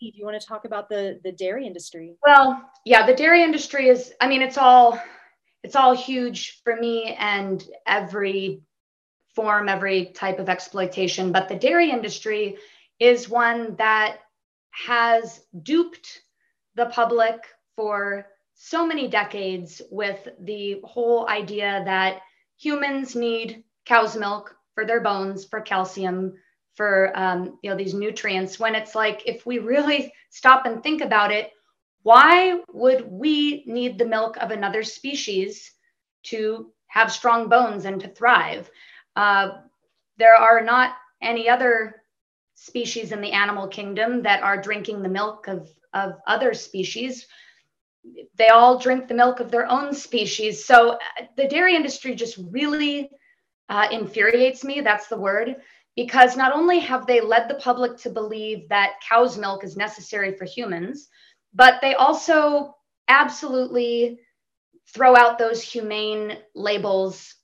do you want to talk about the the dairy industry? Well, yeah, the dairy industry is. I mean, it's all it's all huge for me and every form, every type of exploitation. But the dairy industry is one that has duped the public for so many decades with the whole idea that humans need cow's milk for their bones, for calcium, for um, you know these nutrients. When it's like, if we really stop and think about it, why would we need the milk of another species to have strong bones and to thrive? Uh, there are not any other species in the animal kingdom that are drinking the milk of, of other species. They all drink the milk of their own species. So uh, the dairy industry just really uh, infuriates me. That's the word. Because not only have they led the public to believe that cow's milk is necessary for humans, but they also absolutely throw out those humane labels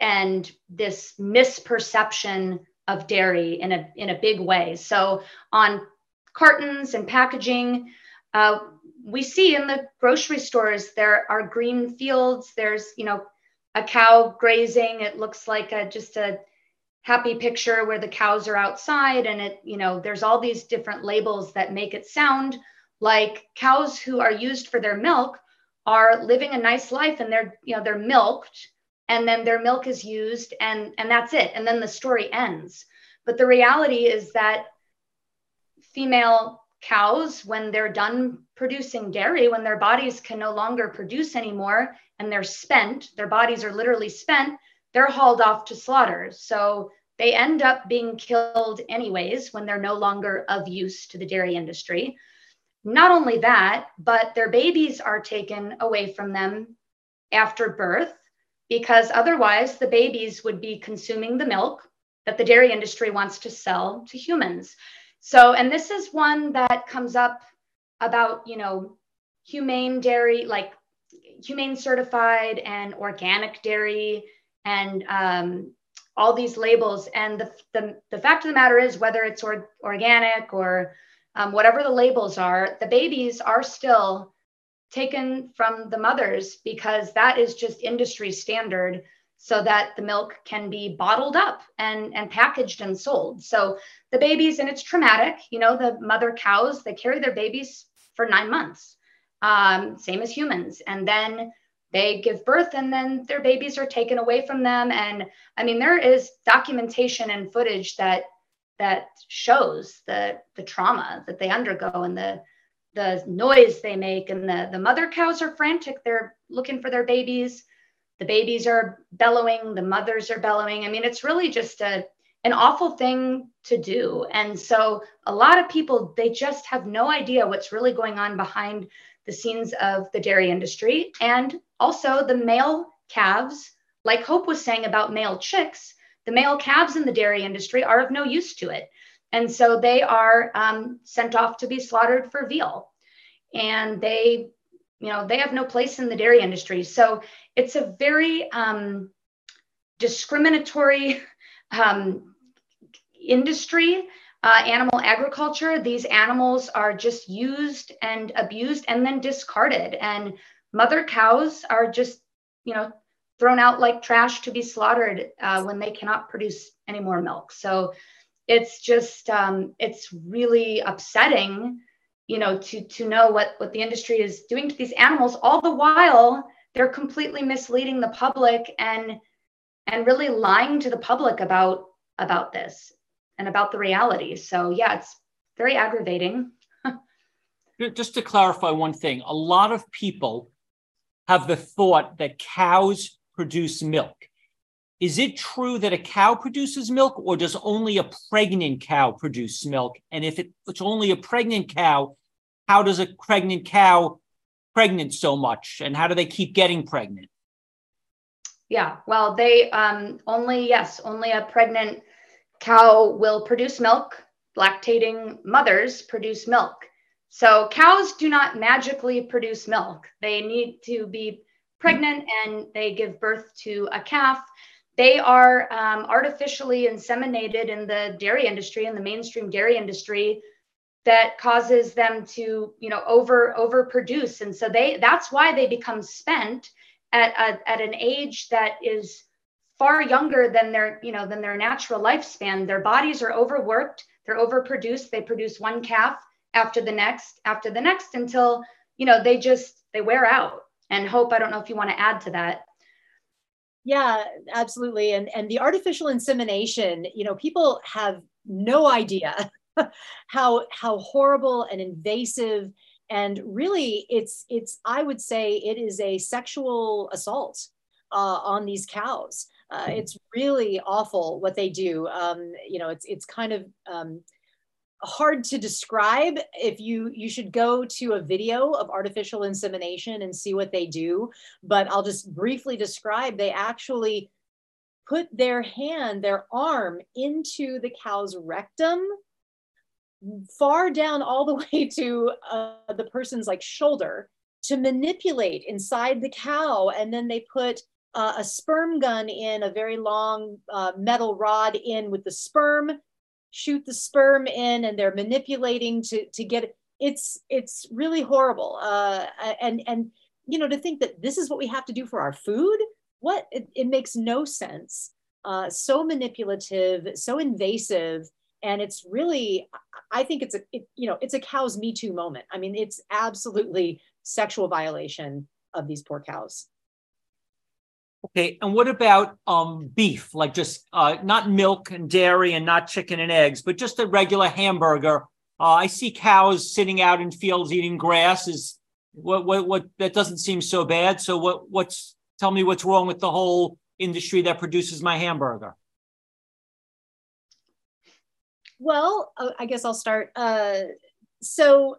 and this misperception of dairy in a in a big way. So on cartons and packaging, uh, we see in the grocery stores there are green fields. There's you know a cow grazing. It looks like a, just a happy picture where the cows are outside, and it you know there's all these different labels that make it sound like cows who are used for their milk are living a nice life and they're you know they're milked and then their milk is used and and that's it. And then the story ends. But the reality is that female cows when they're done producing dairy when their bodies can no longer produce anymore and they're spent their bodies are literally spent they're hauled off to slaughter. So they end up being killed anyways when they're no longer of use to the dairy industry not only that but their babies are taken away from them after birth because otherwise the babies would be consuming the milk that the dairy industry wants to sell to humans. So, and this is one that comes up about, you know, humane dairy, like humane certified and organic dairy and um, all these labels. And the, the, the, fact of the matter is, whether it's or, organic or um, whatever the labels are, the babies are still taken from the mothers because that is just industry standard so that the milk can be bottled up and, and packaged and sold. So the babies, and it's traumatic, you know, the mother cows, they carry their babies for nine months, um, same as humans. And then they give birth and then their babies are taken away from them. And I mean, there is documentation and footage that that shows the the trauma that they undergo and the the noise they make. And the, the mother cows are frantic. They're looking for their babies. The babies are bellowing. The mothers are bellowing. I mean it's really just a an awful thing to do. And so a lot of people they just have no idea what's really going on behind the scenes of the dairy industry and also the male calves like hope was saying about male chicks the male calves in the dairy industry are of no use to it and so they are um, sent off to be slaughtered for veal. And they, you know, they have no place in the dairy industry. So it's a very um, discriminatory um, industry, uh, animal agriculture. These animals are just used and abused and then discarded. And mother cows are just, you know, thrown out like trash to be slaughtered uh, when they cannot produce any more milk. So it's just um, it's really upsetting you know to to know what what the industry is doing to these animals all the while they're completely misleading the public and and really lying to the public about about this and about the reality so yeah it's very aggravating just to clarify one thing a lot of people have the thought that cows produce milk is it true that a cow produces milk or does only a pregnant cow produce milk? And if it's only a pregnant cow, how does a pregnant cow pregnant so much and how do they keep getting pregnant? Yeah, well, they um, only, yes, only a pregnant cow will produce milk. Lactating mothers produce milk. So cows do not magically produce milk. They need to be pregnant and they give birth to a calf they are um, artificially inseminated in the dairy industry, in the mainstream dairy industry. that causes them to you know over overproduce and so they that's why they become spent at a, at an age that is far younger than their you know than their natural lifespan. Their bodies are overworked they're overproduced they produce one calf after the next after the next until you know they just they wear out. And hope i don't know if you want to add to that. Yeah absolutely. And and the artificial insemination you know people have no idea how how horrible and invasive and really it's it's i would say it is a sexual assault uh, on these cows uh, it's really awful what they do. Um, you know it's it's kind of um, hard to describe if you you should go to a video of artificial insemination and see what they do but i'll just briefly describe. They actually put their hand their arm into the cow's rectum far down all the way to uh, the person's like shoulder to manipulate inside the cow and then they put uh, a sperm gun in a very long uh, metal rod in with the sperm shoot the sperm in and they're manipulating to to get it. It's it's really horrible uh, and and you know to think that this is what we have to do for our food? What? It, it makes no sense. Uh, so manipulative so invasive and it's really i think it's a it, you know it's a cow's me too moment. I mean it's absolutely sexual violation of these poor cows Okay, and what about um, beef? Like just uh, not milk and dairy and not chicken and eggs, but just a regular hamburger. Uh, I see cows sitting out in fields eating grass. Is what what what that doesn't seem so bad. So what what's tell me what's wrong with the whole industry that produces my hamburger? Well, uh, I guess I'll start. Uh, so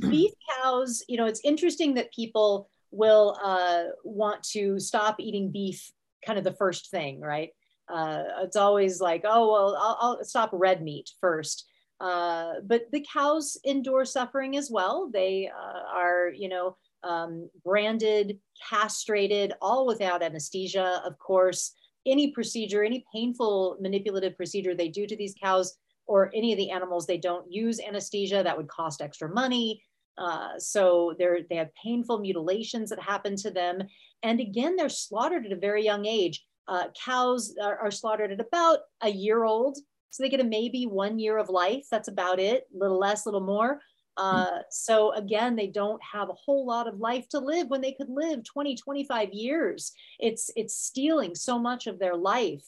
beef cows, you know, it's interesting that people will uh, want to stop eating beef kind of the first thing, right? Uh, it's always like, oh, well, I'll, I'll stop red meat first. Uh, but the cows endure suffering as well. They uh, are, you know, um, branded, castrated, all without anesthesia, of course. Any procedure, any painful manipulative procedure they do to these cows or any of the animals, they don't use anesthesia. That would cost extra money. Uh, so they're, they have painful mutilations that happen to them. And again, they're slaughtered at a very young age. Uh, cows are, are, slaughtered at about a year old. So they get a maybe one year of life. That's about it, a little less, a little more. Uh, so again, they don't have a whole lot of life to live when they could live 20, 25 years. It's, it's stealing so much of their life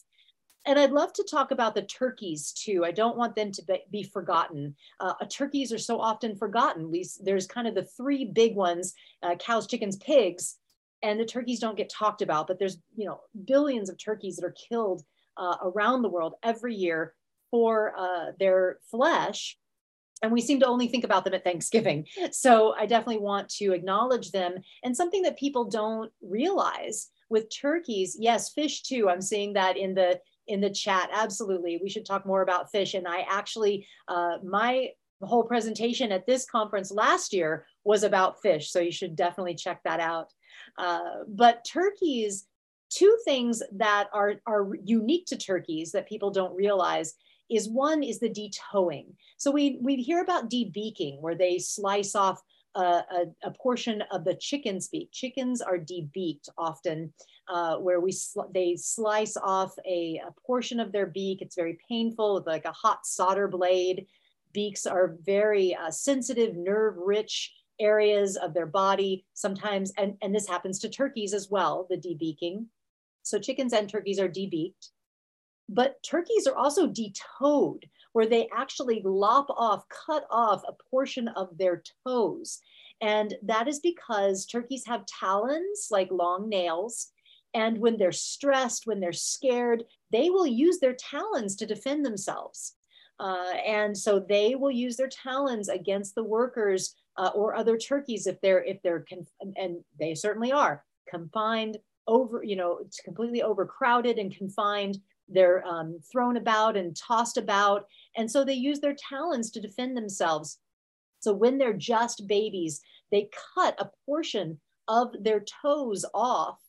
and I'd love to talk about the turkeys too. I don't want them to be, be forgotten. Uh, turkeys are so often forgotten. Least there's kind of the three big ones: uh, cows, chickens, pigs, and the turkeys don't get talked about. But there's you know billions of turkeys that are killed uh, around the world every year for uh, their flesh. And we seem to only think about them at Thanksgiving. So I definitely want to acknowledge them. And something that people don't realize with turkeys, yes, fish too. I'm seeing that in the in the chat. Absolutely. We should talk more about fish. And I actually, uh, my whole presentation at this conference last year was about fish. So you should definitely check that out. Uh, but turkeys, two things that are, are unique to turkeys that people don't realize is one is the detoeing. So we, we hear about debeaking where they slice off a, a, portion of the chicken's beak. Chickens are debeaked often, uh, where we sl they slice off a, a, portion of their beak. It's very painful with like a hot solder blade. Beaks are very uh, sensitive, nerve-rich areas of their body sometimes, and, and this happens to turkeys as well, the debeaking. So chickens and turkeys are debeaked. But turkeys are also detoed, where they actually lop off, cut off a portion of their toes. And that is because turkeys have talons, like long nails. And when they're stressed, when they're scared, they will use their talons to defend themselves. Uh, and so they will use their talons against the workers uh, or other turkeys if they're if they're and they certainly are confined over you know it's completely overcrowded and confined they're um, thrown about and tossed about. And so they use their talons to defend themselves. So when they're just babies, they cut a portion of their toes off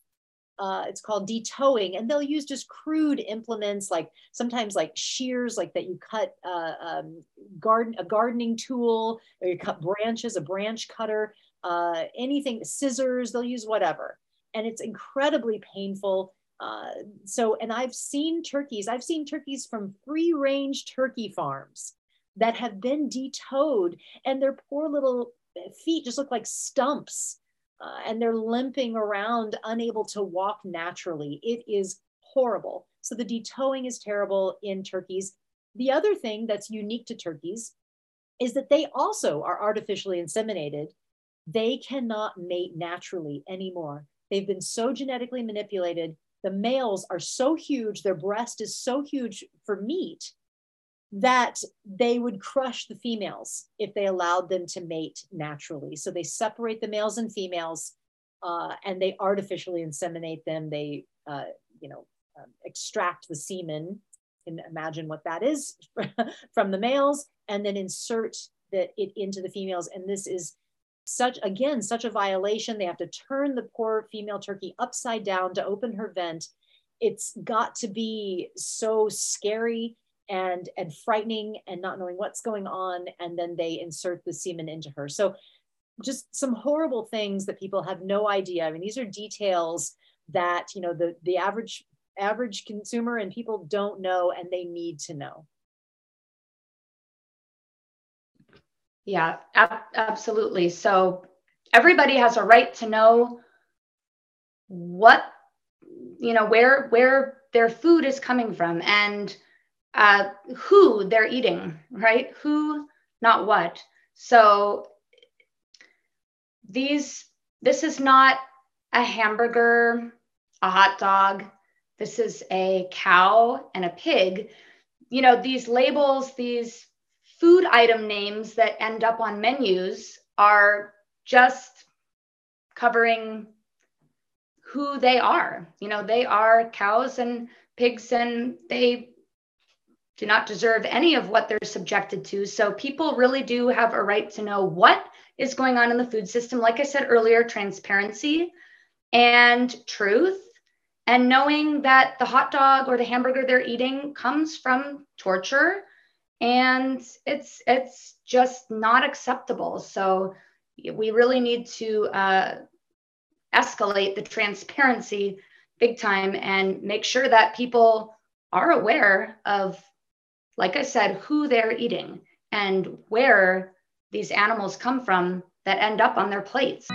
uh, it's called detoeing, and they'll use just crude implements like sometimes like shears, like that you cut uh, um, garden a gardening tool, or you cut branches, a branch cutter, uh, anything, scissors. They'll use whatever, and it's incredibly painful. Uh, so, and I've seen turkeys. I've seen turkeys from free range turkey farms that have been detoed, and their poor little feet just look like stumps uh, and they're limping around, unable to walk naturally. It is horrible. So the detoeing is terrible in turkeys. The other thing that's unique to turkeys is that they also are artificially inseminated. They cannot mate naturally anymore. They've been so genetically manipulated. The males are so huge, their breast is so huge for meat that they would crush the females if they allowed them to mate naturally. So they separate the males and females, uh, and they artificially inseminate them. They, uh, you know, um, extract the semen. And imagine what that is from the males, and then insert that it into the females. And this is such again such a violation. They have to turn the poor female turkey upside down to open her vent. It's got to be so scary and and frightening and not knowing what's going on and then they insert the semen into her so just some horrible things that people have no idea i mean these are details that you know the the average average consumer and people don't know and they need to know yeah ab- absolutely so everybody has a right to know what you know where where their food is coming from and uh, who they're eating, right? Who, not what. So these, this is not a hamburger, a hot dog. This is a cow and a pig. You know, these labels, these food item names that end up on menus are just covering who they are. You know, they are cows and pigs and they do not deserve any of what they're subjected to. So people really do have a right to know what is going on in the food system. Like I said earlier, transparency and truth, and knowing that the hot dog or the hamburger they're eating comes from torture and it's it's just not acceptable. So we really need to uh, escalate the transparency big time and make sure that people are aware of like I said, who they're eating and where these animals come from that end up on their plates.